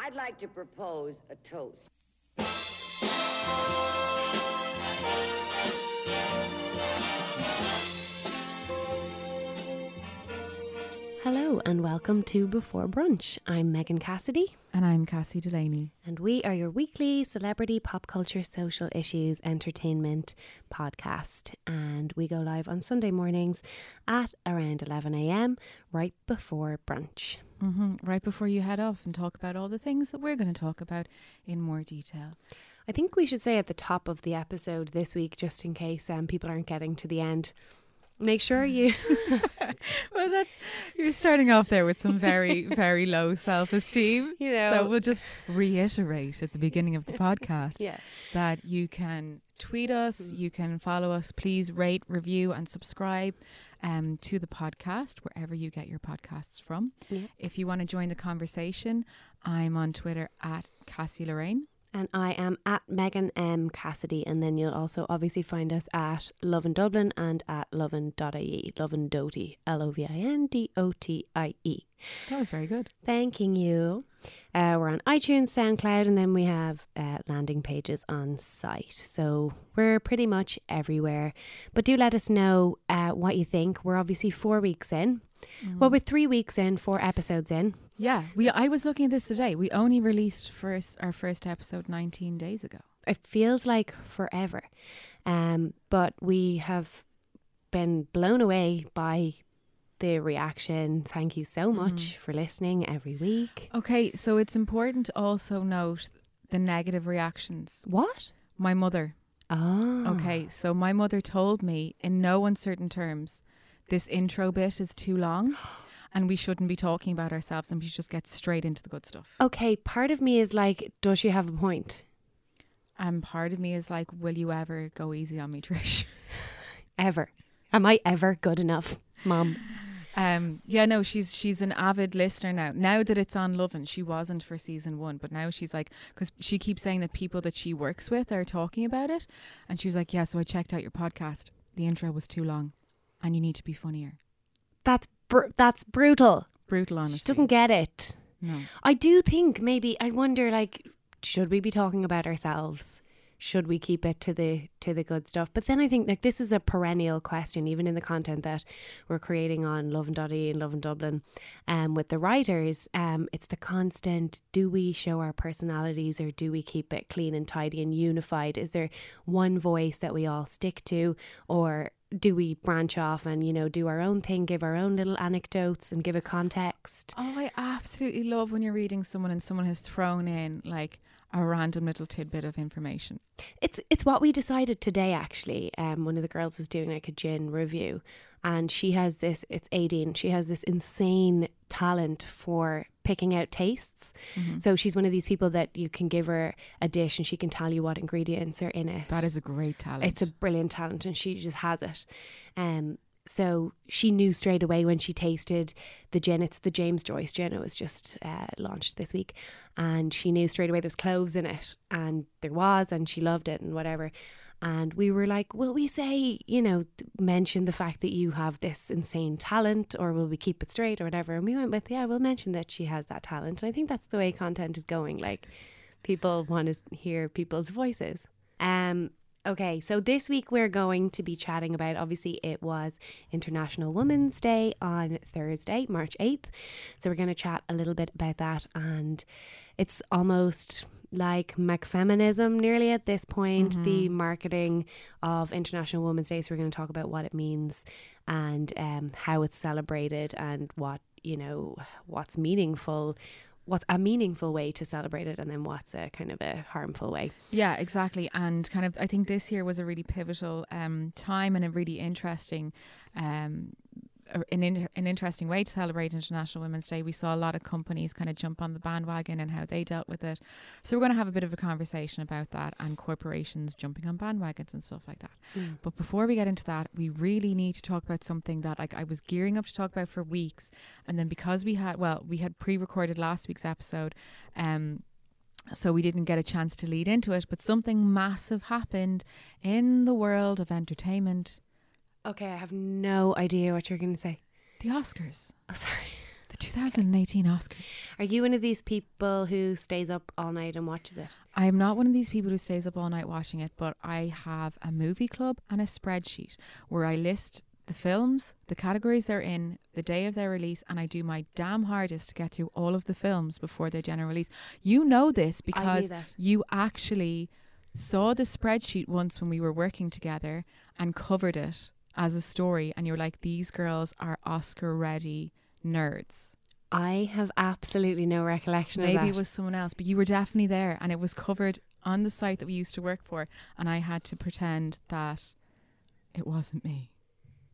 I'd like to propose a toast. And welcome to Before Brunch. I'm Megan Cassidy And I'm Cassie Delaney. and we are your weekly celebrity pop culture social issues entertainment podcast and we go live on Sunday mornings at around 11am right before brunch. hmm Right before you head off and talk about all the things that we're going to talk about in more detail. I think we should say at the top of the episode this week just in case um, people aren't getting to the end make sure you Well, that's you're starting off there with some very, very low self-esteem. You know. so we'll just reiterate at the beginning of the podcast yeah that you can tweet us, you can follow us. Please rate, review, and subscribe um, to the podcast wherever you get your podcasts from. Yeah. If you want to join the conversation, I'm on Twitter at Cassie Lorraine. And I am at Megan M. Cassidy. And then you'll also obviously find us at Lovin Dublin and at lovin.ie. Lovin Doty. L O V I N D O T I E. That was very good. Thanking you. Uh, we're on iTunes, SoundCloud, and then we have uh, landing pages on site. So we're pretty much everywhere. But do let us know uh, what you think. We're obviously four weeks in. Mm. Well, we're three weeks in, four episodes in. Yeah, we. I was looking at this today. We only released first our first episode 19 days ago. it feels like forever. Um, but we have been blown away by the reaction. Thank you so mm-hmm. much for listening every week. Okay, so it's important to also note the negative reactions. What? My mother. Oh, Okay, so my mother told me in no uncertain terms, this intro bit is too long, and we shouldn't be talking about ourselves, and we should just get straight into the good stuff. Okay, part of me is like, does she have a point? And part of me is like, will you ever go easy on me, Trish? Ever? Am I ever good enough, Mom? Um, yeah, no, she's she's an avid listener now. Now that it's on Lovin', she wasn't for season one, but now she's like, because she keeps saying that people that she works with are talking about it, and she was like, yeah, so I checked out your podcast. The intro was too long, and you need to be funnier. That's br- that's brutal. Brutal honesty. She doesn't get it. No. I do think maybe I wonder like should we be talking about ourselves? Should we keep it to the to the good stuff? But then I think like this is a perennial question, even in the content that we're creating on Lovin and Lovin Dublin, um, with the writers. Um, it's the constant: do we show our personalities, or do we keep it clean and tidy and unified? Is there one voice that we all stick to, or do we branch off and you know do our own thing, give our own little anecdotes, and give a context? Oh, I absolutely love when you're reading someone and someone has thrown in like a random little tidbit of information. It's it's what we decided today actually. Um one of the girls was doing like a gin review and she has this it's Aideen, she has this insane talent for picking out tastes. So she's one of these people that you can give her a dish and she can tell you what ingredients are in it. That is a great talent. It's a brilliant talent and she just has it. Um so she knew straight away when she tasted the gin. It's the James Joyce gin. It was just uh, launched this week, and she knew straight away there's cloves in it, and there was, and she loved it, and whatever. And we were like, will we say, you know, mention the fact that you have this insane talent, or will we keep it straight, or whatever? And we went with, yeah, we'll mention that she has that talent. And I think that's the way content is going. Like, people want to hear people's voices. Um, Okay, so this week we're going to be chatting about obviously it was International Women's Day on Thursday, March 8th. So we're going to chat a little bit about that and it's almost like McFeminism nearly at this point, the marketing of International Women's Day. So we're going to talk about what it means and um, how it's celebrated and what, you know, what's meaningful what's a meaningful way to celebrate it and then what's a kind of a harmful way. Yeah, exactly. And kind of, I think this year was a really pivotal um, time and a really interesting, um, an, in, an interesting way to celebrate International Women's Day. We saw a lot of companies kind of jump on the bandwagon and how they dealt with it. So we're going to have a bit of a conversation about that and corporations jumping on bandwagons and stuff like that. But before we get into that, we really need to talk about something that like I was gearing up to talk about for weeks, and then because we had well, we had pre-recorded last week's episode, um, so we didn't get a chance to lead into it. But something massive happened in the world of entertainment: Okay, I have no idea what you're going to say. the Oscars. Oh, sorry. The 2018 Oscars. Are you one of these people who stays up all night and watches it? I am not one of these people who stays up all night watching it, but I have a movie club and a spreadsheet where I list the films, the categories they're in, the day of their release, and I do my damn hardest to get through all of the films before their general release. You know this because you actually saw the spreadsheet once when we were working together and covered it as a story, and you're like, these girls are Oscar ready nerds. I have absolutely no recollection of Maybe it was someone else, but you were definitely there, and it was covered on the site that we used to work for, and I had to pretend that it wasn't me.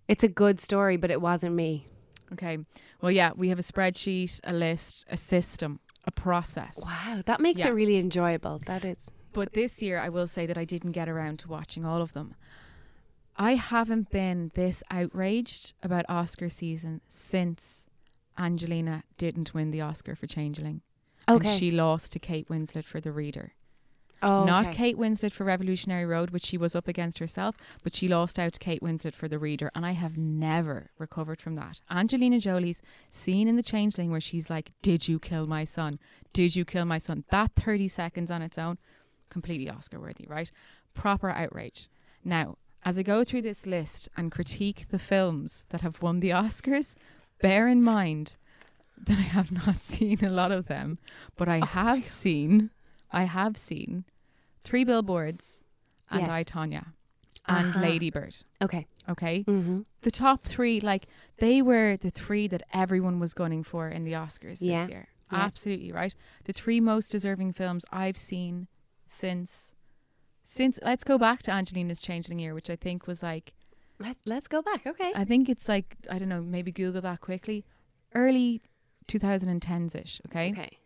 It's a good story, but it wasn't me. Okay. Well, yeah, we have a spreadsheet, a list, a system, a process. Wow, that makes Yeah. it really enjoyable. That is. But this year, I will say that I didn't get around to watching all of them. I haven't been this outraged about Oscar season since Angelina didn't win the Oscar for Changeling. Okay. And she lost to Kate Winslet for The Reader. oh, Not okay. Kate Winslet for Revolutionary Road, which she was up against herself, but she lost out to Kate Winslet for The Reader, and I have never recovered from that. Angelina Jolie's scene in The Changeling where she's like, Did you kill my son? Did you kill my son? That 30 seconds on its own, completely Oscar worthy, right? Proper outrage. Now, as I go through this list and critique the films that have won the Oscars, bear in mind that I have not seen a lot of them, but I have seen, I have seen Three Billboards and Yes. I Tonya and Uh-huh. Lady Bird. Okay. Okay, Mm-hmm. the top three, like they were the three that everyone was gunning for in the Oscars Yeah. this year. Yeah. Absolutely right. The three most deserving films I've seen since since let's go back to Angelina's Changeling Year, which I think was like Let, let's go back. Okay. I think it's like I don't know, maybe Google that quickly. Early 2010s ish. Okay? Okay.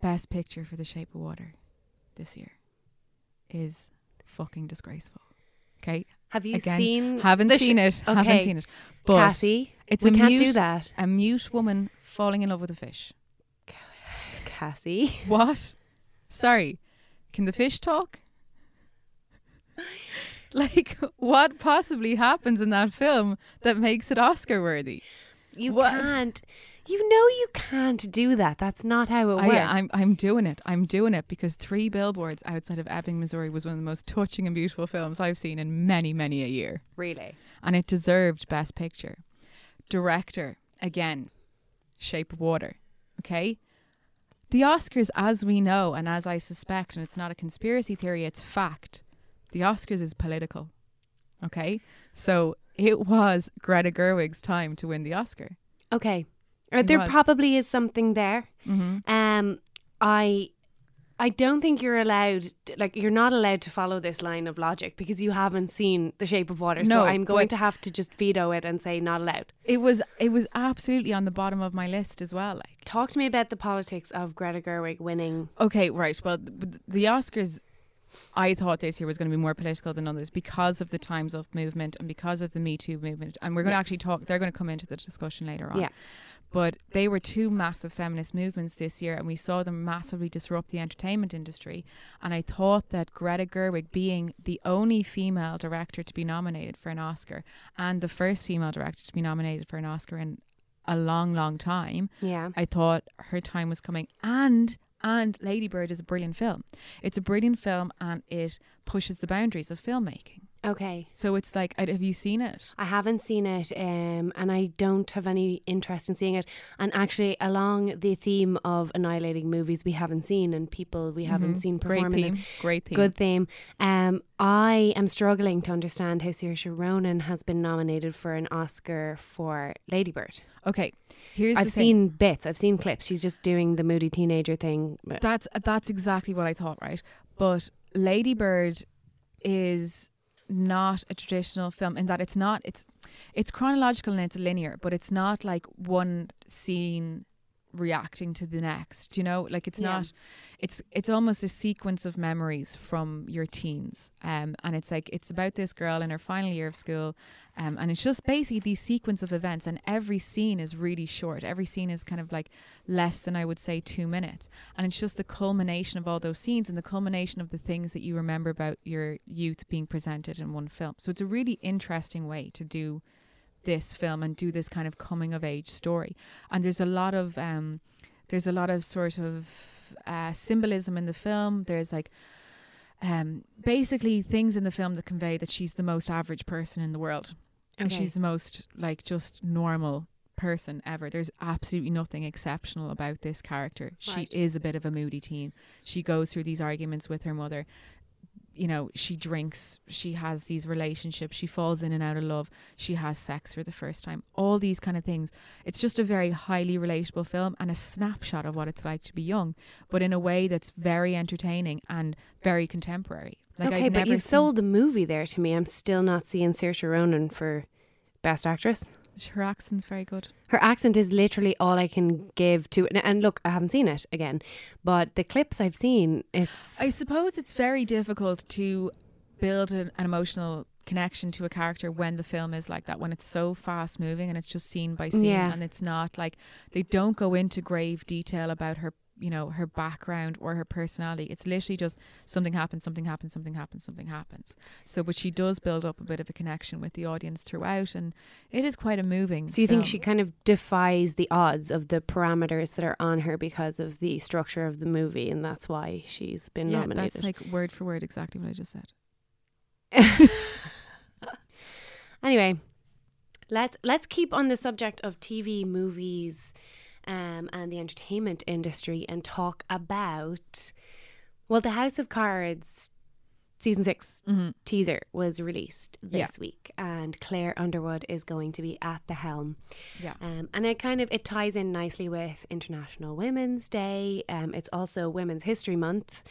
Best picture for The Shape of Water this year is fucking disgraceful. Okay, Have you Again, seen? haven't the sh- seen it. Haven't seen it. But Cassie, it's we a can't mute, do that. A mute woman falling in love with a fish. Cassie. What? Sorry. Can the fish talk? like, what possibly happens in that film that makes it Oscar worthy? You What- can't. You know you can't do that. That's not how it I, works. I'm I'm doing it. I'm doing it because Three Billboards Outside of Ebbing, Missouri was one of the most touching and beautiful films I've seen in many, many a year. really. And it deserved Best Picture. Director, again, Shape of Water. Okay? The Oscars, as we know, and as I suspect, and it's not a conspiracy theory, it's fact, the Oscars is political. Okay? So it was Greta Gerwig's time to win the Oscar. Okay. It there was. probably is something there. Mm-hmm. Um, I, I don't think you're allowed. Like you're not allowed to follow this line of logic because you haven't seen The Shape of Water. No, so I'm going to have to just veto it and say not allowed. It was it was absolutely on the bottom of my list as well. Like Talk to me about the politics of Greta Gerwig winning. Okay, right. Well, the Oscars, I thought this year was going to be more political than others because of the Times Up movement and because of the Me Too movement. And we're going to actually talk, they're going to come into the discussion later on. Yeah. But they were two massive feminist movements this year, and we saw them massively disrupt the entertainment industry. And I thought that Greta Gerwig, being the only female director to be nominated for an Oscar and the first female director to be nominated for an Oscar in a long, long time, Yeah. I thought her time was coming. And and Lady Bird is a brilliant film. It's a brilliant film and it pushes the boundaries of filmmaking. Okay. So it's like, have you seen it? I haven't seen it, um, and I don't have any interest in seeing it. And actually, along the theme of annihilating movies we haven't seen and people we haven't Mhm. seen Great performing them. Great theme. Good theme. Um, I am struggling to understand how Saoirse Ronan has been nominated for an Oscar for Lady Bird. Okay. Here's I've the thing. seen bits. I've seen clips. She's just doing the moody teenager thing. That's that's exactly what I thought, right? But Lady Bird is not a traditional film in that it's not it's it's chronological and it's linear, but it's not like one scene reacting to the next you know? Like it's Yeah. not it's it's almost a sequence of memories from your teens um and it's like it's about this girl in her final year of school um and it's just basically these sequence of events and every scene is really short. Every scene is kind of like less than i would say 2 minutes and it's just the culmination of all those scenes and the culmination of the things that you remember about your youth being presented in one film. So it's a really interesting way to do this film and do this kind of coming of age story. And there's a lot of um, there's a lot of sort of uh, symbolism in the film. There's like um, basically things in the film that convey that she's the most average person in the world, and she's the most like just normal person ever. There's absolutely nothing exceptional about this character. She is a bit of a moody teen. She goes through these arguments with her mother. You know, she drinks, she has these relationships, she falls in and out of love, she has sex for the first time. All these kind of things. It's just a very highly relatable film and a snapshot of what it's like to be young, but in a way that's very entertaining and very contemporary. Like okay, I've but never you've sold the movie there to me. I'm still not seeing Saoirse Ronan for Best Actress. Her accent's very good. Her accent is literally all I can give to it. And look, I haven't seen it again, but the clips I've seen, it's I suppose it's very difficult to build an, an emotional connection to a character when the film is like that when it's so fast moving and it's just scene by scene Yeah. and it's not like they don't go into grave detail about her you know her background or her personality it's literally just something happens something happens something happens something happens. So but she does build up a bit of a connection with the audience throughout and it is quite a moving So you think she kind of defies the odds of the parameters that are on her because of the structure of the movie, and that's why she's been yeah nominated. that's like word for word exactly what I just said. Anyway, let's let's keep on the subject of TV, movies, um, and the entertainment industry, and talk about well, the House of Cards season 6 Mhm. teaser was released this Yeah. week, and Claire Underwood is going to be at the helm. yeah Um, and it kind of it ties in nicely with International Women's Day. Um, it's also Women's History Month,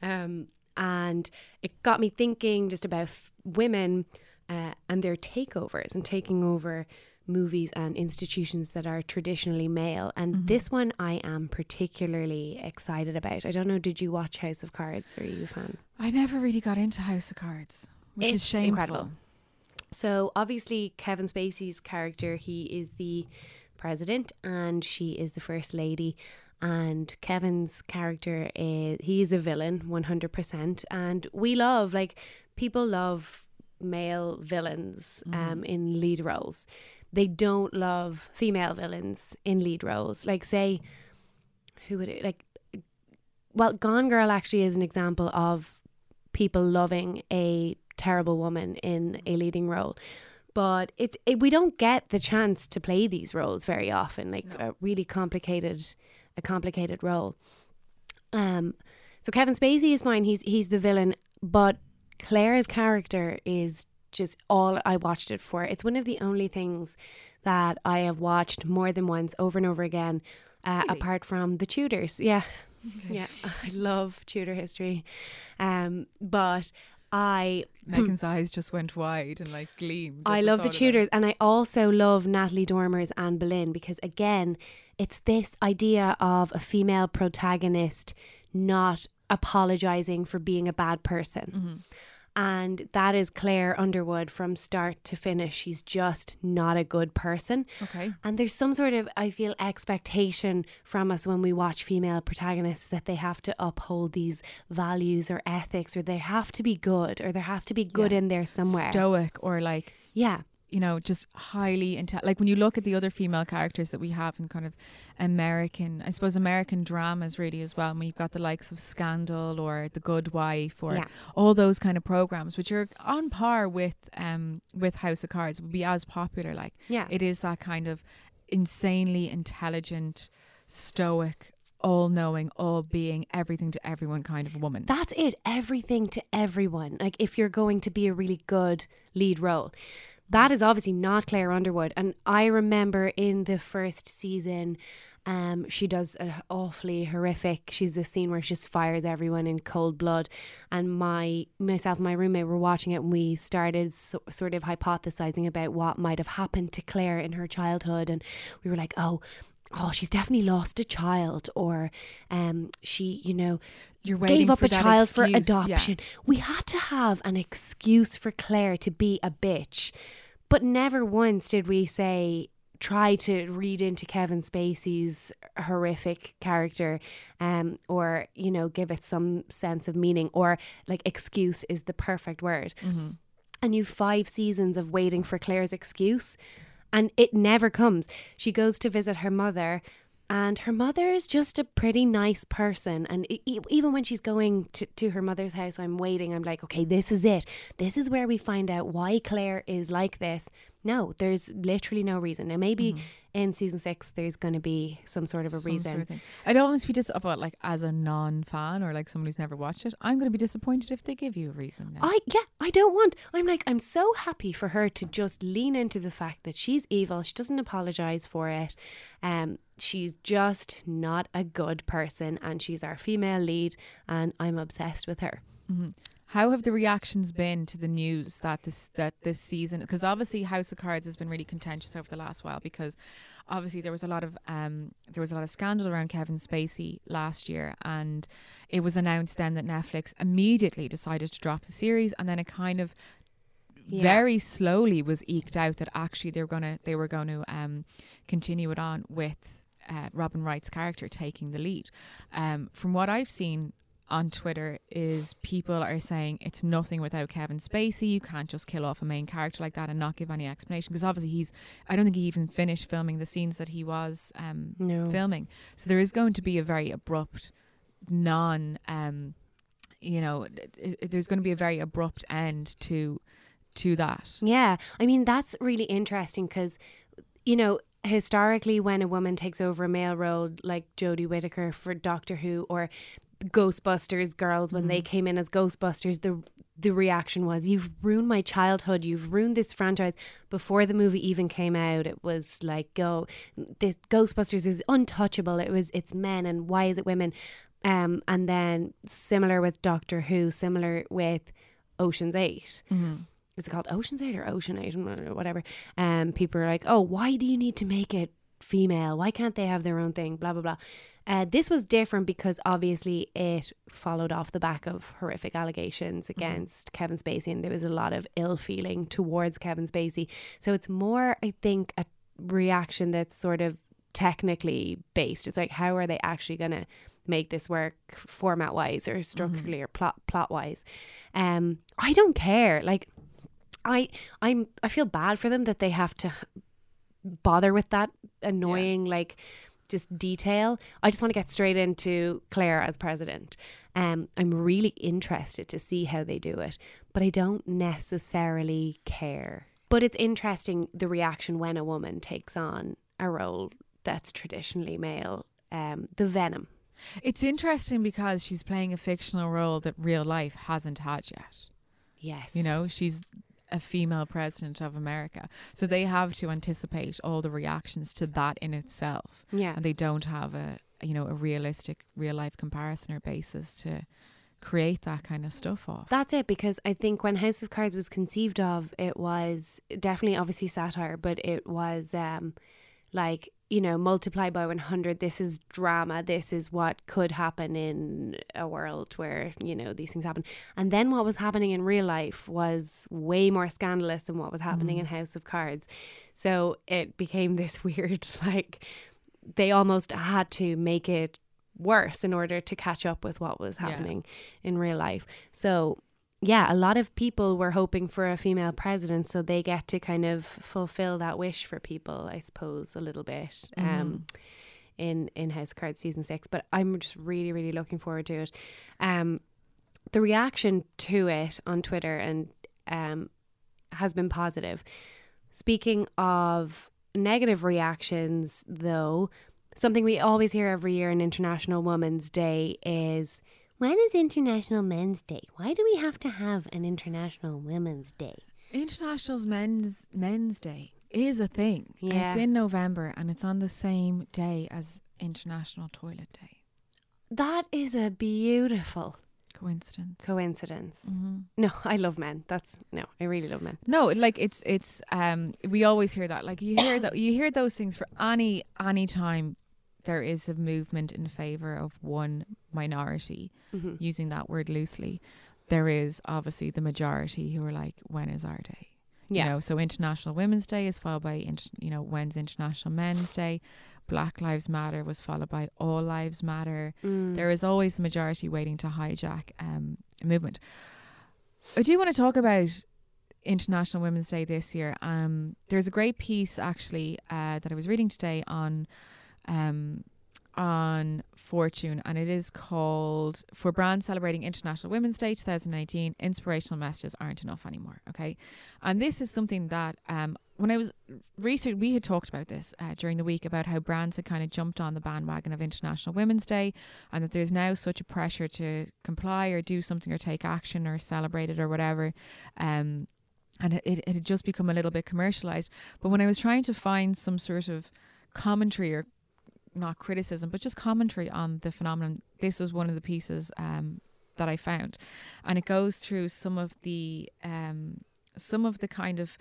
um, and it got me thinking just about f- women uh, and their takeovers and taking over movies and institutions that are traditionally male. And this one I am particularly excited about. I don't know. Did you watch House of Cards? Are you a fan? I never really got into House of Cards which is It's shameful incredible. So obviously Kevin Spacey's character, he is the president and she is the first lady. And Kevin's character is he is a villain, one hundred percent. And we love like people love male villains um in lead roles. They don't love female villains in lead roles. Like say who would it like well, Gone Girl actually is an example of people loving a terrible woman in a leading role. But it, it we don't get the chance to play these roles very often, like a really complicated a complicated role. Um so Kevin Spacey is fine, he's he's the villain, but Claire's character is just all I watched it for. It's one of the only things that I have watched more than once over and over again, uh, Really? apart from the Tudors. Yeah. Yeah, I love Tudor history. Um, but I Megan's eyes just went wide and like gleamed. I love the. Tudors and I also love Natalie Dormer's Anne Boleyn because again, it's this idea of a female protagonist not apologizing for being a bad person. Mm-hmm. And that is Claire Underwood from start to finish. She's just not a good person. Okay. And there's some sort of, I feel, expectation from us when we watch female protagonists that they have to uphold these values or ethics or they have to be good or there has to be good Yeah. in there somewhere. Stoic or like yeah. You know just highly inte- like when you look at the other female characters that we have in kind of American, I suppose American dramas really as well. When you've got the likes of Scandal or The Good Wife or Yeah. all those kind of programs, which are on par with um with House of Cards, would be as popular. Like Yeah. it is that kind of insanely intelligent, stoic, all knowing, all being, everything to everyone kind of woman. That's it. Everything to everyone. Like if you're going to be a really good lead role. That is obviously not Claire Underwood. And I remember in the first season, um, she does an awfully horrific. She's the scene where she just fires everyone in cold blood. And my myself and my roommate were watching it, and we started so, sort of hypothesizing about what might have happened to Claire in her childhood. And we were like, oh, oh, she's definitely lost a child, or um, she, you know, You're gave up a child for excuse, yeah. adoption. We had to have an excuse for Claire to be a bitch, but never once did we say try to read into Kevin Spacey's horrific character um or you know give it some sense of meaning or like excuse is the perfect word Mm-hmm. and you've five seasons of waiting for Claire's excuse and it never comes. She goes to visit her mother, and her mother is just a pretty nice person. And even when she's going to, to her mother's house, I'm waiting. I'm like, okay, this is it. This is where we find out why Claire is like this. No, there's literally no reason. Now, maybe mm-hmm. In season six, there's going to be some sort of a Mm-hmm. Some reason. sort of. I'd almost be dis about like as a non-fan or like someone who's never watched it. I'm going to be disappointed if they give you a reason. Now. I yeah, I don't want. I'm like I'm so happy for her to just lean into the fact that she's evil. She doesn't apologize for it. Um she's just not a good person and she's our female lead and I'm obsessed with her. How have the reactions been to the news that this that this season? Because obviously House of Cards has been really contentious over the last while. Because obviously there was a lot of um there was a lot of scandal around Kevin Spacey last year, and it was announced then that Netflix immediately decided to drop the series, and then it kind of Yeah. very slowly was eked out that actually they were gonna they were going to um continue it on with uh, Robin Wright's character taking the lead. Um, from what I've seen on Twitter is people are saying it's nothing without Kevin Spacey. You can't just kill off a main character like that and not give any explanation because obviously he's. I don't think he even finished filming the scenes that he was um, No. filming. So there is going to be a very abrupt, non. Um, you know, there's going to be a very abrupt end to to that. Yeah. I mean that's really interesting cuz you know historically when a woman takes over a male role like Jodie Whittaker for Doctor Who or Ghostbusters girls when they came in as Ghostbusters the the reaction was you've ruined my childhood you've ruined this franchise before the movie even came out it was like go this Ghostbusters is untouchable it was it's men and why is it women um and then similar with Doctor Who similar with Ocean's 8 is it called Ocean's Eight or Ocean Eight? I Whatever. Um, people are like, oh, why do you need to make it female? Why can't they have their own thing? Blah blah blah. Uh, this was different because obviously it followed off the back of horrific allegations against Kevin Spacey, and there was a lot of ill feeling towards Kevin Spacey. So it's more, I think, a reaction that's sort of technically based. It's like, how are they actually going to make this work format wise or structurally or plot plot wise? Um, I don't care. Like, I I'm I feel bad for them that they have to bother with that annoying like just detail. I just want to get straight into Claire as president. Um, I'm really interested to see how they do it, but I don't necessarily care. But it's interesting the reaction when a woman takes on a role that's traditionally male. Um, the venom. It's interesting because she's playing a fictional role that real life hasn't had yet. Yes. You know, she's a female president of America. So they have to anticipate all the reactions to that in itself. Yeah. And they don't have a you know, a realistic real life comparison or basis to create that kind of stuff off. That's it, because I think when House of Cards was conceived of, it was definitely obviously satire, but it was um like, you know, multiply by 100. This is drama. This is what could happen in a world where, you know, these things happen. And then what was happening in real life was way more scandalous than what was happening mm. in House of Cards. So it became this weird, like, they almost had to make it worse in order to catch up with what was Yeah. happening in real life. So, yeah, a lot of people were hoping for a female president, so they get to kind of fulfill that wish for people, I suppose, a little bit. Um, in in House Cards season six, but I'm just really, really looking forward to it. Um, the reaction to it on Twitter and um has been positive. Speaking of negative reactions, though, something we always hear every year on International Women's Day is when is International Men's Day? Why do we have to have an International Women's Day? International's Men's Men's Day is a thing. Yeah. It's in November and it's on the same day as International Toilet Day. That is a beautiful Coincidence. coincidence. hmm No, I love men. That's no, I really love men. No, like it's it's um we always hear that. Like you hear that you hear those things for any any time there is a movement in favor of one minority, Mhm. using that word loosely. There is obviously the majority who are like, when is our day? Yeah. You know, so International Women's Day is followed by, int- you know, when's International Men's Day? Black Lives Matter was followed by All Lives Matter. Mm. There is always the majority waiting to hijack um, a movement. I do want to talk about International Women's Day this year. Um, there's a great piece actually uh, that I was reading today on um, on Fortune, and it is called "For Brands Celebrating International Women's Day 2019: Inspirational Messages Aren't Enough Anymore." Okay, and this is something that um, when I was researching, we had talked about this uh, during the week about how brands had kind of jumped on the bandwagon of International Women's Day, and that there's now such a pressure to comply or do something or take action or celebrate it or whatever. Um, and it, it had just become a little bit commercialized. But when I was trying to find some sort of commentary or not criticism, but just commentary on the phenomenon, this was one of the pieces um, that I found, and it goes through some of the um, some of the kind of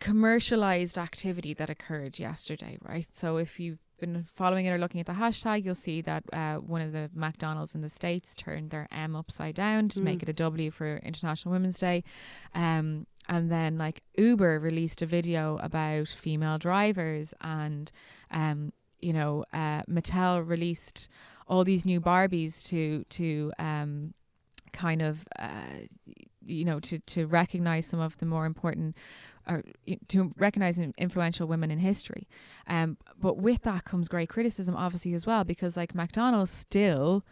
commercialized activity that occurred yesterday, right? So if you've been following it or looking at the hashtag, you'll see that uh, one of the McDonald's in the States turned their M upside down to Mm. make it a W for International Women's Day. Um, and then like Uber released a video about female drivers and um, you know, uh, Mattel released all these new Barbies to to um, kind of uh, you know to to recognize some of the more important or to recognize influential women in history. Um, but with that comes great criticism, obviously as well, because like McDonald's still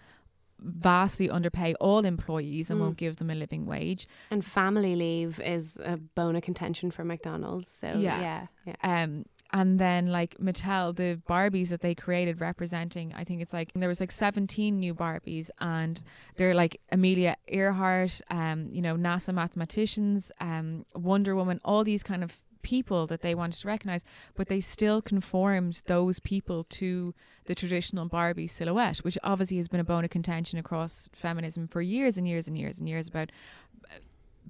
vastly underpay all employees and Mm. won't give them a living wage. And family leave is a bone of contention for McDonald's. So Yeah. yeah, yeah. Um, and then like Mattel, the Barbies that they created representing, I think it's like there was like 17 new Barbies, and they're like Amelia Earhart, um, you know, NASA mathematicians, um, Wonder Woman, all these kind of people that they wanted to recognize, but they still conformed those people to the traditional Barbie silhouette, which obviously has been a bone of contention across feminism for years and years and years and years about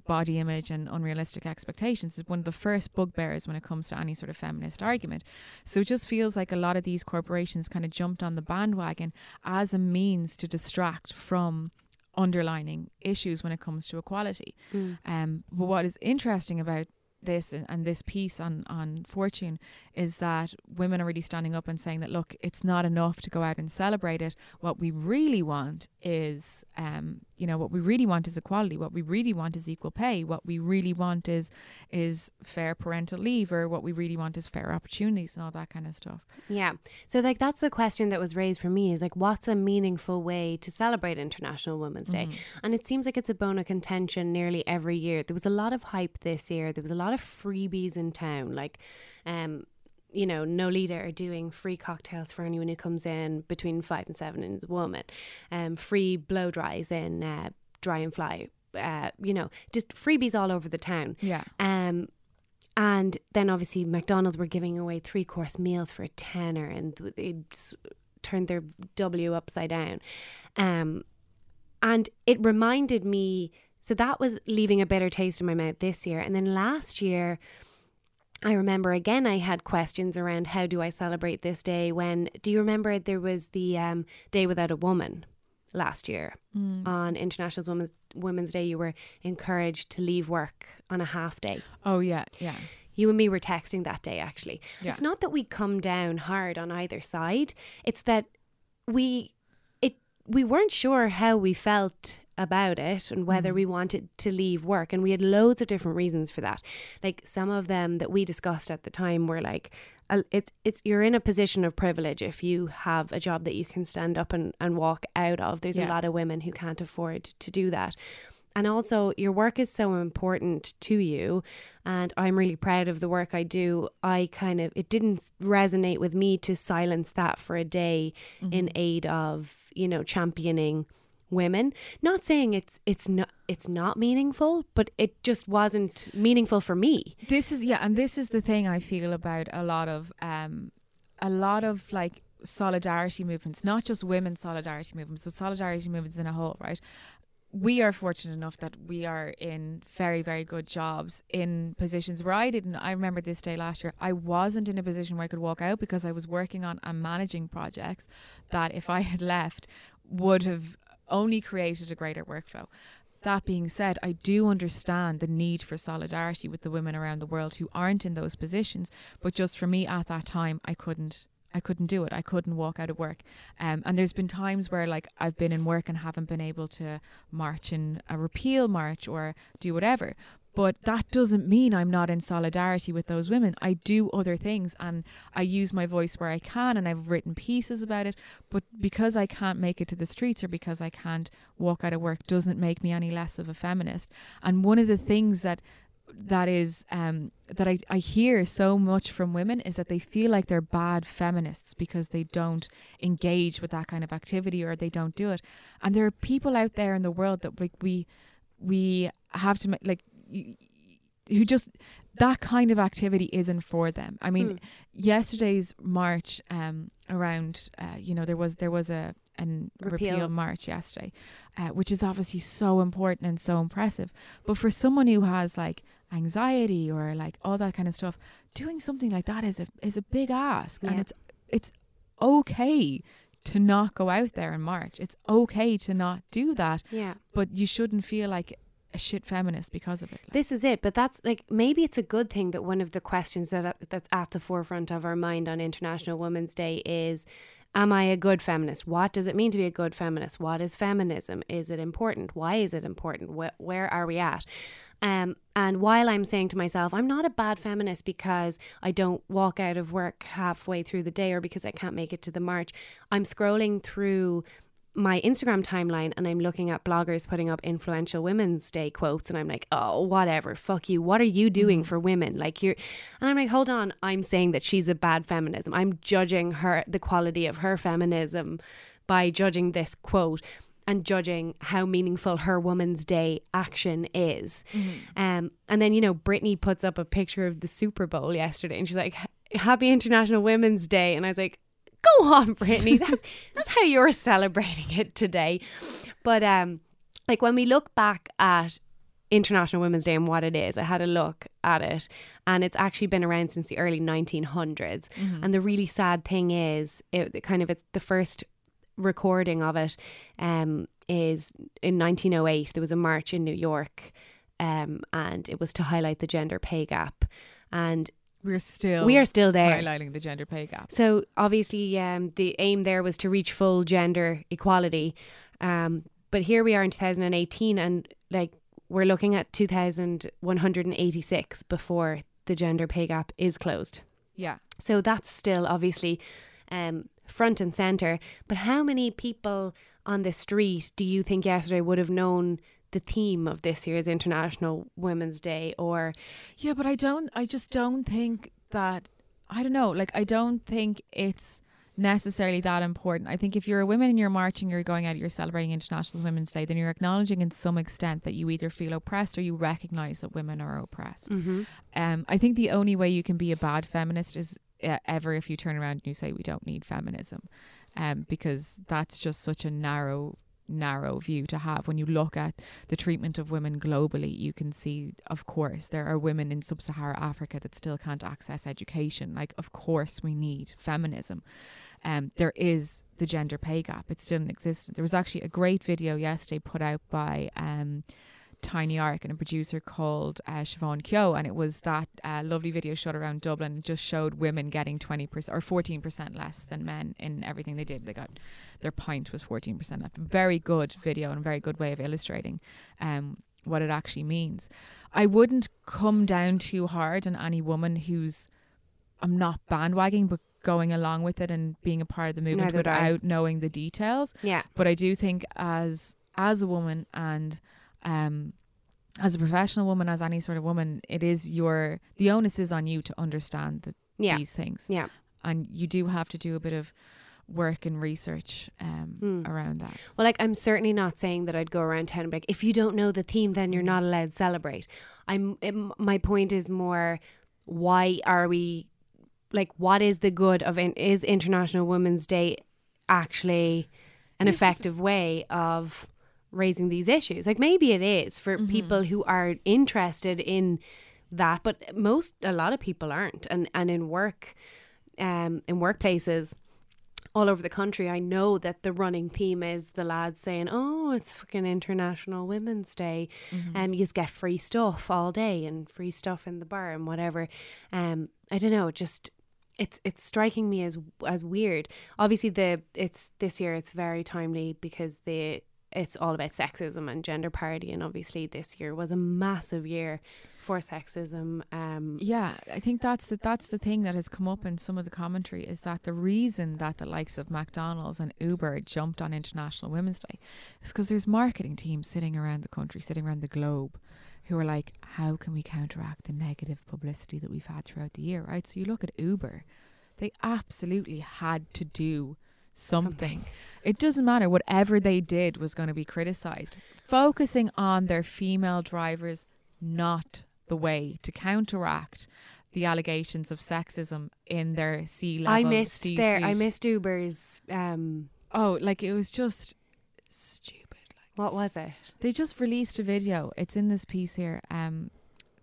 body image and unrealistic expectations is one of the first bugbears when it comes to any sort of feminist argument. So it just feels like a lot of these corporations kind of jumped on the bandwagon as a means to distract from underlining issues when it comes to equality. Mm. Um, but what is interesting about this and, and this piece on, on Fortune is that women are really standing up and saying that, look, it's not enough to go out and celebrate it. What we really want is, um, you know, what we really want is equality. What we really want is equal pay. What we really want is is fair parental leave, or what we really want is fair opportunities and all that kind of stuff. Yeah. So like that's the question that was raised for me is like what's a meaningful way to celebrate International Women's Day? And it seems like it's a bone of contention nearly every year. There was a lot of hype this year. There was a lot of freebies in town like um you know, Nolita are doing free cocktails for anyone who comes in between five and seven and is a woman. Um, free blow dries in uh, Dry and Fly. Uh, you know, just freebies all over the town. Yeah. Um, and then obviously McDonald's were giving away three course meals for a tenner, and they turned their W upside down. Um, and it reminded me. So that was leaving a bitter taste in my mouth this year, and then last year. I remember again I had questions around how do I celebrate this day when do you remember there was the um, day without a woman last year Mm. on International Women's Women's Day you were encouraged to leave work on a half day Oh yeah, yeah. you and me were texting that day actually Yeah. it's not that we come down hard on either side it's that we it we weren't sure how we felt about it and whether Mm-hmm. we wanted to leave work and we had loads of different reasons for that. Like some of them that we discussed at the time were like it, it's you're in a position of privilege if you have a job that you can stand up and, and walk out of. There's Yeah. a lot of women who can't afford to do that. And also your work is so important to you and i'm really proud of the work i do. I kind of it didn't resonate with me to silence that for a day in aid of you know championing women not saying it's it's not it's not meaningful but it just wasn't meaningful for me This is yeah, and this is the thing I feel about a lot of um a lot of like solidarity movements, not just women's solidarity movements, but solidarity movements in a whole, right? We are fortunate enough that we are in very, very good jobs in positions where I didn't. I remember this day last year, I wasn't in a position where I could walk out because I was working on and managing projects that if I had left would have only created a greater workflow. That being said, I do understand the need for solidarity with the women around the world who aren't in those positions. But just for me at that time, I couldn't. I couldn't do it. I couldn't walk out of work. Um, and there's been times where like I've been in work and haven't been able to march in a repeal march or do whatever. But that doesn't mean I'm not in solidarity with those women. I do other things and I use my voice where I can and I've written pieces about it. But because I can't make it to the streets or because I can't walk out of work doesn't make me any less of a feminist. And one of the things that that is um, that I, I hear so much from women is that they feel like they're bad feminists because they don't engage with that kind of activity or they don't do it and there are people out there in the world that like we we have to make who just that kind of activity isn't for them. I mean, mm. yesterday's march um, around, uh, you know, there was there was a an repeal, repeal march yesterday, uh, which is obviously so important and so impressive. But for someone who has like anxiety or like all that kind of stuff, doing something like that is a is a big ask, yeah. and it's it's okay to not go out there and march. It's okay to not do that. Yeah. But you shouldn't feel like a shit feminist because of it. Like. This is it, but that's like maybe it's a good thing that one of the questions that that's at the forefront of our mind on International Women's Day is am I a good feminist? What does it mean to be a good feminist? What is feminism? Is it important? Why is it important? Wh- where are we at? Um, and while I'm saying to myself, I'm not a bad feminist because I don't walk out of work halfway through the day or because I can't make it to the march, I'm scrolling through my Instagram timeline and I'm looking at bloggers putting up influential Women's Day quotes and I'm like, oh, whatever, fuck you. What are you doing mm. for women? Like you're, and I'm like, hold on, I'm saying that she's a bad feminism. I'm judging her, the quality of her feminism by judging this quote and judging how meaningful her Woman's Day action is. Mm-hmm. Um, and then, you know, Britney puts up a picture of the Super Bowl yesterday and she's like, Happy International Women's Day. And I was like, go on, Brittany. That's that's how you're celebrating it today. But um, like when we look back at International Women's Day and what it is, I had a look at it, and it's actually been around since the early 1900s. Mm-hmm. And the really sad thing is, it kind of it's the first recording of it um, is in 1908. There was a march in New York, um, and it was to highlight the gender pay gap. And we're still we are still there highlighting the gender pay gap. So obviously, um, the aim there was to reach full gender equality, um, but here we are in 2018, and like we're looking at 2,186 before the gender pay gap is closed. Yeah. So that's still obviously um, front and center. But how many people on the street do you think yesterday would have known the theme of this year's International Women's Day or Yeah, but I don't I just don't think that I don't know, like I don't think it's necessarily that important. I think if you're a woman and you're marching, you're going out, you're celebrating International Women's Day, then you're acknowledging in some extent that you either feel oppressed or you recognize that women are oppressed. Mm-hmm. Um, I think the only way you can be a bad feminist is uh, ever if you turn around and you say we don't need feminism, um, because that's just such a narrow narrow view to have. When you look at the treatment of women globally you can see of course there are women in sub-Saharan Africa that still can't access education. Like of course we need feminism. Um there is the gender pay gap. It's still in existence there was actually a great video yesterday put out by um Tiny Arc and a producer called uh, Siobhan Kyo, and it was that uh, lovely video shot around Dublin. It just showed women getting twenty percent or fourteen percent less than men in everything they did. They got their pint was fourteen percent less. Very good video and a very good way of illustrating um, what it actually means. I wouldn't come down too hard on any woman who's I'm not bandwagging, but going along with it and being a part of the movement Neither without knowing the details. Yeah. But I do think as as a woman and um, as a professional woman, as any sort of woman, it is your the onus is on you to understand the, yeah. these things. Yeah, and you do have to do a bit of work and research um, mm. around that. Well, like I'm certainly not saying that I'd go around town and be like, if you don't know the theme, then you're not allowed to celebrate. I'm. It, my point is more, why are we, like, what is the good of in, is International Women's Day actually an effective way of raising these issues. Like maybe it is for mm-hmm. people who are interested in that, but most a lot of people aren't. And and in work, um, in workplaces all over the country, I know that the running theme is the lads saying, "Oh, it's fucking International Women's Day, and mm-hmm. um, you just get free stuff all day and free stuff in the bar and whatever." Um, I don't know, just it's it's striking me as as weird. Obviously, the it's this year it's very timely because the it's all about sexism and gender parity. And obviously, this year was a massive year for sexism. Um, Yeah, I think that's the that's the thing that has come up in some of the commentary is that the reason that the likes of McDonald's and Uber jumped on International Women's Day is because there's marketing teams sitting around the country, sitting around the globe, who are like, how can we counteract the negative publicity that we've had throughout the year, right? So you look at Uber, they absolutely had to do something. It doesn't matter whatever they did was going to be criticized. Focusing on their female drivers not the way to counteract the allegations of sexism in their C level. I missed there. I missed Uber's. Um, Oh, like it was just stupid. Like what was it? they just released a video. It's in this piece here. Um,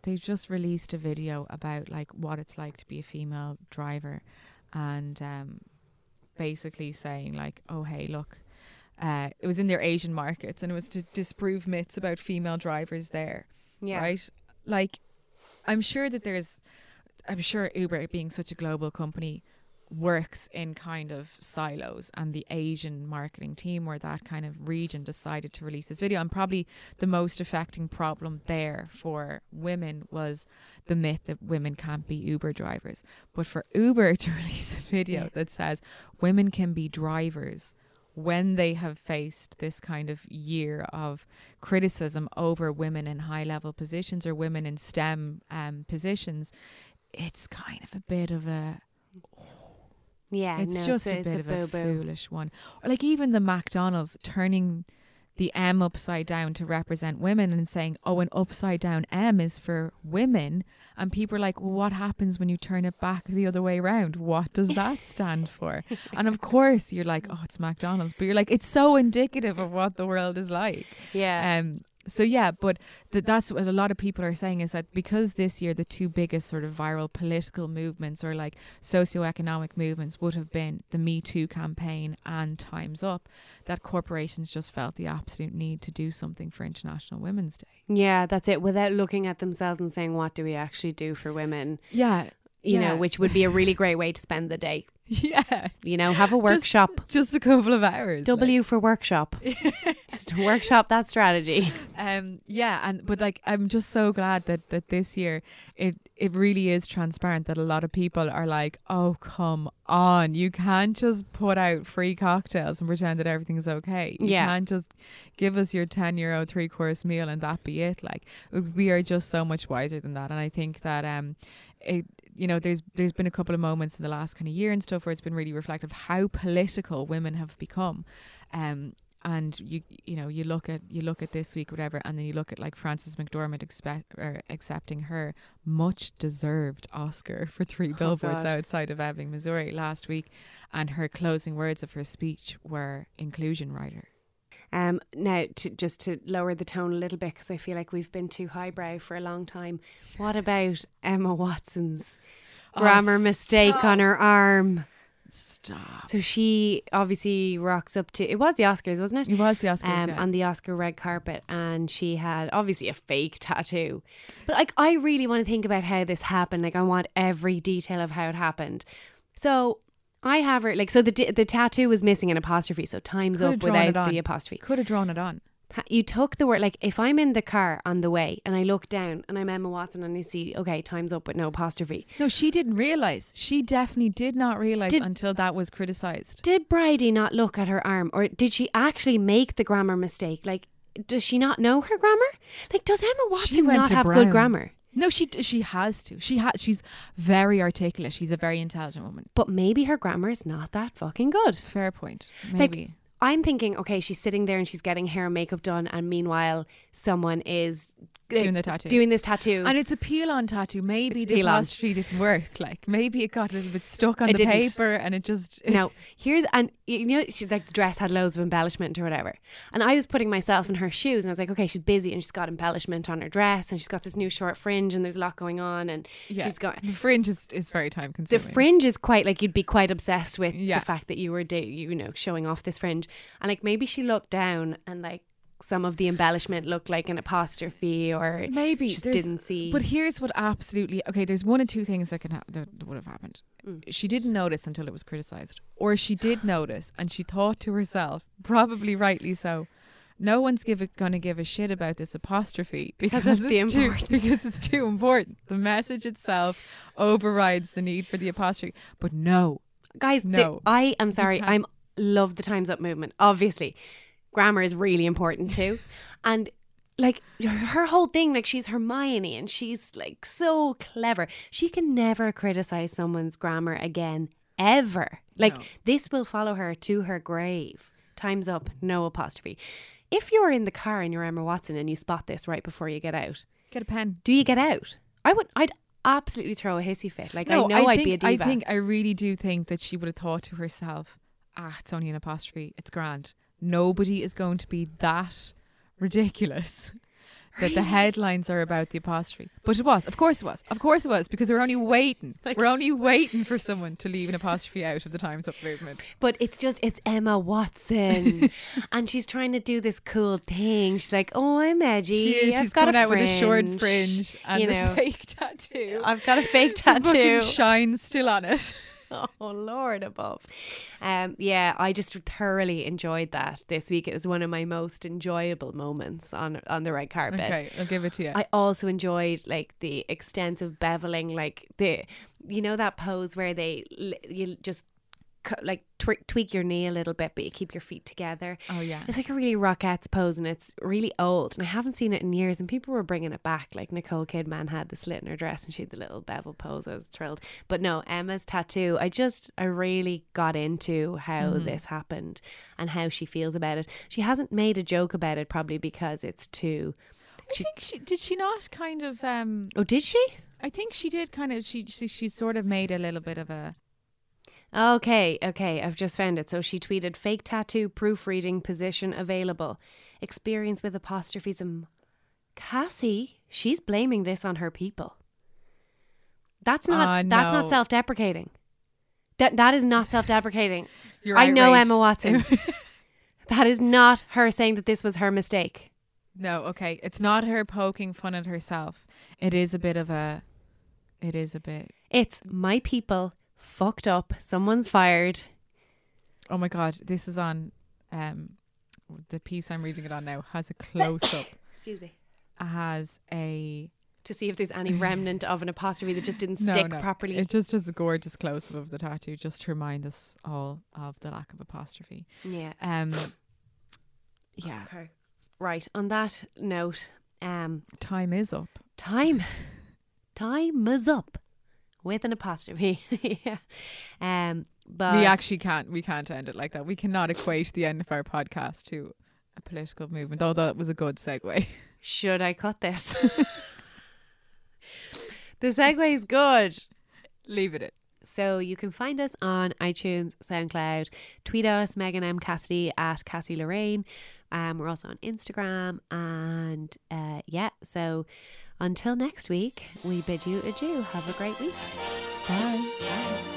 they just released a video about like what it's like to be a female driver, and um, basically saying like, oh hey, look. Uh, it was in their Asian markets, and it was to disprove myths about female drivers there. Yeah. right? Like, I'm sure that there's, I'm sure Uber, being such a global company, works in kind of silos, and the Asian marketing team or that kind of region decided to release this video. And probably the most affecting problem there for women was the myth that women can't be Uber drivers. But for Uber to release a video that says women can be drivers when they have faced this kind of year of criticism over women in high level positions or women in STEM um, positions, it's kind of a bit of a Yeah. it's no, just it's a, bit of a foolish one. Or like even the McDonald's turning the M upside down to represent women and saying, oh, an upside down M is for women. And people are like, well, what happens when you turn it back the other way around? What does that stand for? and of course, you're like, oh, it's McDonald's. But you're like, it's so indicative of what the world is like. Yeah. Um, so yeah, but th- that's what a lot of people are saying is that because this year the two biggest sort of viral political movements or like socioeconomic movements would have been the Me Too campaign and Times Up, that corporations just felt the absolute need to do something for International Women's Day. yeah, that's it. Without looking at themselves and saying, what do we actually do for women? Yeah, You Yeah. know, which would be a really great way to spend the day. yeah, You know, have a workshop. just a couple of hours. like- W for workshop. Just workshop that strategy. um yeah and but like i'm just so glad that that this year it it really is transparent that a lot of people are like oh come on you can't just put out free cocktails and pretend that everything's okay you Yeah. can't just give us your 10 euro three course meal and that be it like we are just so much wiser than that and i think that um it you know there's there's been a couple of moments in the last kind of year and stuff where it's been really reflective how political women have become. Um and you you know you look at you look at this week whatever and then you look at like Frances McDormand expect or accepting her much deserved Oscar for three Oh, billboards God. outside of Ebbing Missouri last week. And her closing words of her speech were inclusion rider Um, now, to, just to lower the tone a little bit, because I feel like we've been too highbrow for a long time. What about Emma Watson's Oh, grammar mistake on her arm? stop So she obviously rocks up to it was the Oscars, wasn't it? it was the Oscars Um, yeah. on the Oscar red carpet, and she had obviously a fake tattoo. But like, I really want to think about how this happened. Like, I want every detail of how it happened. So I have her like, so the the tattoo was missing an apostrophe, so times Coulda up without the apostrophe. could have drawn it on You took the word like if I'm in the car on the way and I look down and I'm Emma Watson and I see okay times up with no apostrophe. no she didn't realize she definitely did not realize Did- until that was criticized Did Bridie not look at her arm or did she actually make the grammar mistake? Like does she not know her grammar? Like does Emma Watson not have Brown. good grammar? No she she has to. She has she's very articulate. She's a very intelligent woman. But maybe her grammar is not that fucking good. fair point. Like, maybe. I'm thinking, okay, she's sitting there and she's getting hair and makeup done, and meanwhile, someone is Doing the tattoo. Doing this tattoo. And it's a peel on tattoo. Maybe It's the on. didn't work. Like maybe it got a little bit stuck on It the didn't. paper and it just no, here's and you know, she like the dress had loads of embellishment or whatever. And I was putting myself in her shoes, and I was like, okay, she's busy and she's got embellishment on her dress, and she's got this new short fringe, and there's a lot going on, and yeah. she's got the fringe is, is very time consuming. the fringe is quite like you'd be quite obsessed with Yeah. the fact that you were you know showing off this fringe and like maybe she looked down and like some of the embellishment looked like an apostrophe or Maybe she just didn't see But here's what absolutely okay. There's one of two things that can ha- that would have happened. Mm. She didn't notice until it was criticized, or she did notice and she thought to herself, probably rightly so, no one's give going to give a shit about this apostrophe because, Because the it's too, because it's too important. The message itself overrides the need for the apostrophe. But no, Guys, the- No. I am sorry. I'm love the Times Up movement. Obviously, grammar is really important too, and like her whole thing, like she's Hermione and she's like so clever. She can never criticize someone's grammar again, ever. Like No. this will follow her to her grave. Times up, no apostrophe. If you're in the car and you're Emma Watson and you spot this right before you get out, get a pen. do you get out? I would. I'd absolutely throw a hissy fit. Like I know I would be a diva. I think I really do think that she would have thought to herself, "Ah, it's only an apostrophe. It's grand. Nobody is going to be that ridiculous." That the headlines are about the apostrophe, but it was, of course, it was, of course, it was, because we're only waiting, we're only waiting for someone to leave an apostrophe out of the Times Up movement. But it's just it's Emma Watson, and she's trying to do this cool thing. She's like, "Oh, I'm edgy. She is, she's got coming a out with a short fringe and you know. fake tattoo. I've got a fake tattoo. shine still on it. oh Lord above. Um, yeah, I just thoroughly enjoyed that this week. It was one of my most enjoyable moments on on the red carpet. Okay, I'll give it to you. I also enjoyed like the extensive beveling, like the you know that pose where they you just like tw- tweak your knee a little bit, but you keep your feet together. oh yeah, It's like a really Rockettes pose, and it's really old, and I haven't seen it in years. And people were bringing it back. Like Nicole Kidman had the slit in her dress, and she had the little bevel pose. I was thrilled. But no, Emma's tattoo. I just, I really got into how Mm-hmm. this happened and how she feels about it. She hasn't made a joke about it, probably because it's too. I think she did. She not kind of. um Oh, did she? I think she did kind of. She she, she sort of made a little bit of a. Okay, okay, I've just found it. So she tweeted fake tattoo proofreading position available. Experience with apostrophes. Um, Cassie, she's blaming this on her people. That's not Ah, that's no. not self-deprecating. That that is not self-deprecating. You're I know. Emma Watson. that is not her saying that this was her mistake. No, okay. It's not her poking fun at herself. It is a bit of a. It is a bit. It's my people fucked up. Someone's fired. Oh my god! This is on. Um, the piece I'm reading it on now has a close up. Excuse me. has a To see if there's any remnant of an apostrophe that just didn't no, stick no. properly. It just has a gorgeous close up of the tattoo, just to remind us all of the lack of apostrophe. yeah. Um, yeah, Okay. Right. On that note, um, time is up. time, time is up with an apostrophe. yeah. Um, but we actually can't. We can't end it like that. We cannot equate the end of our podcast to a political movement. Although that was a good segue. should I cut this? the segue is good. Leave it. So you can find us on iTunes, SoundCloud, tweet us, Megan M. Cassidy at Cassie Lorraine. Um, we're also on Instagram. And uh, yeah, so until next week, we bid you adieu. Have a great week. Bye. Bye.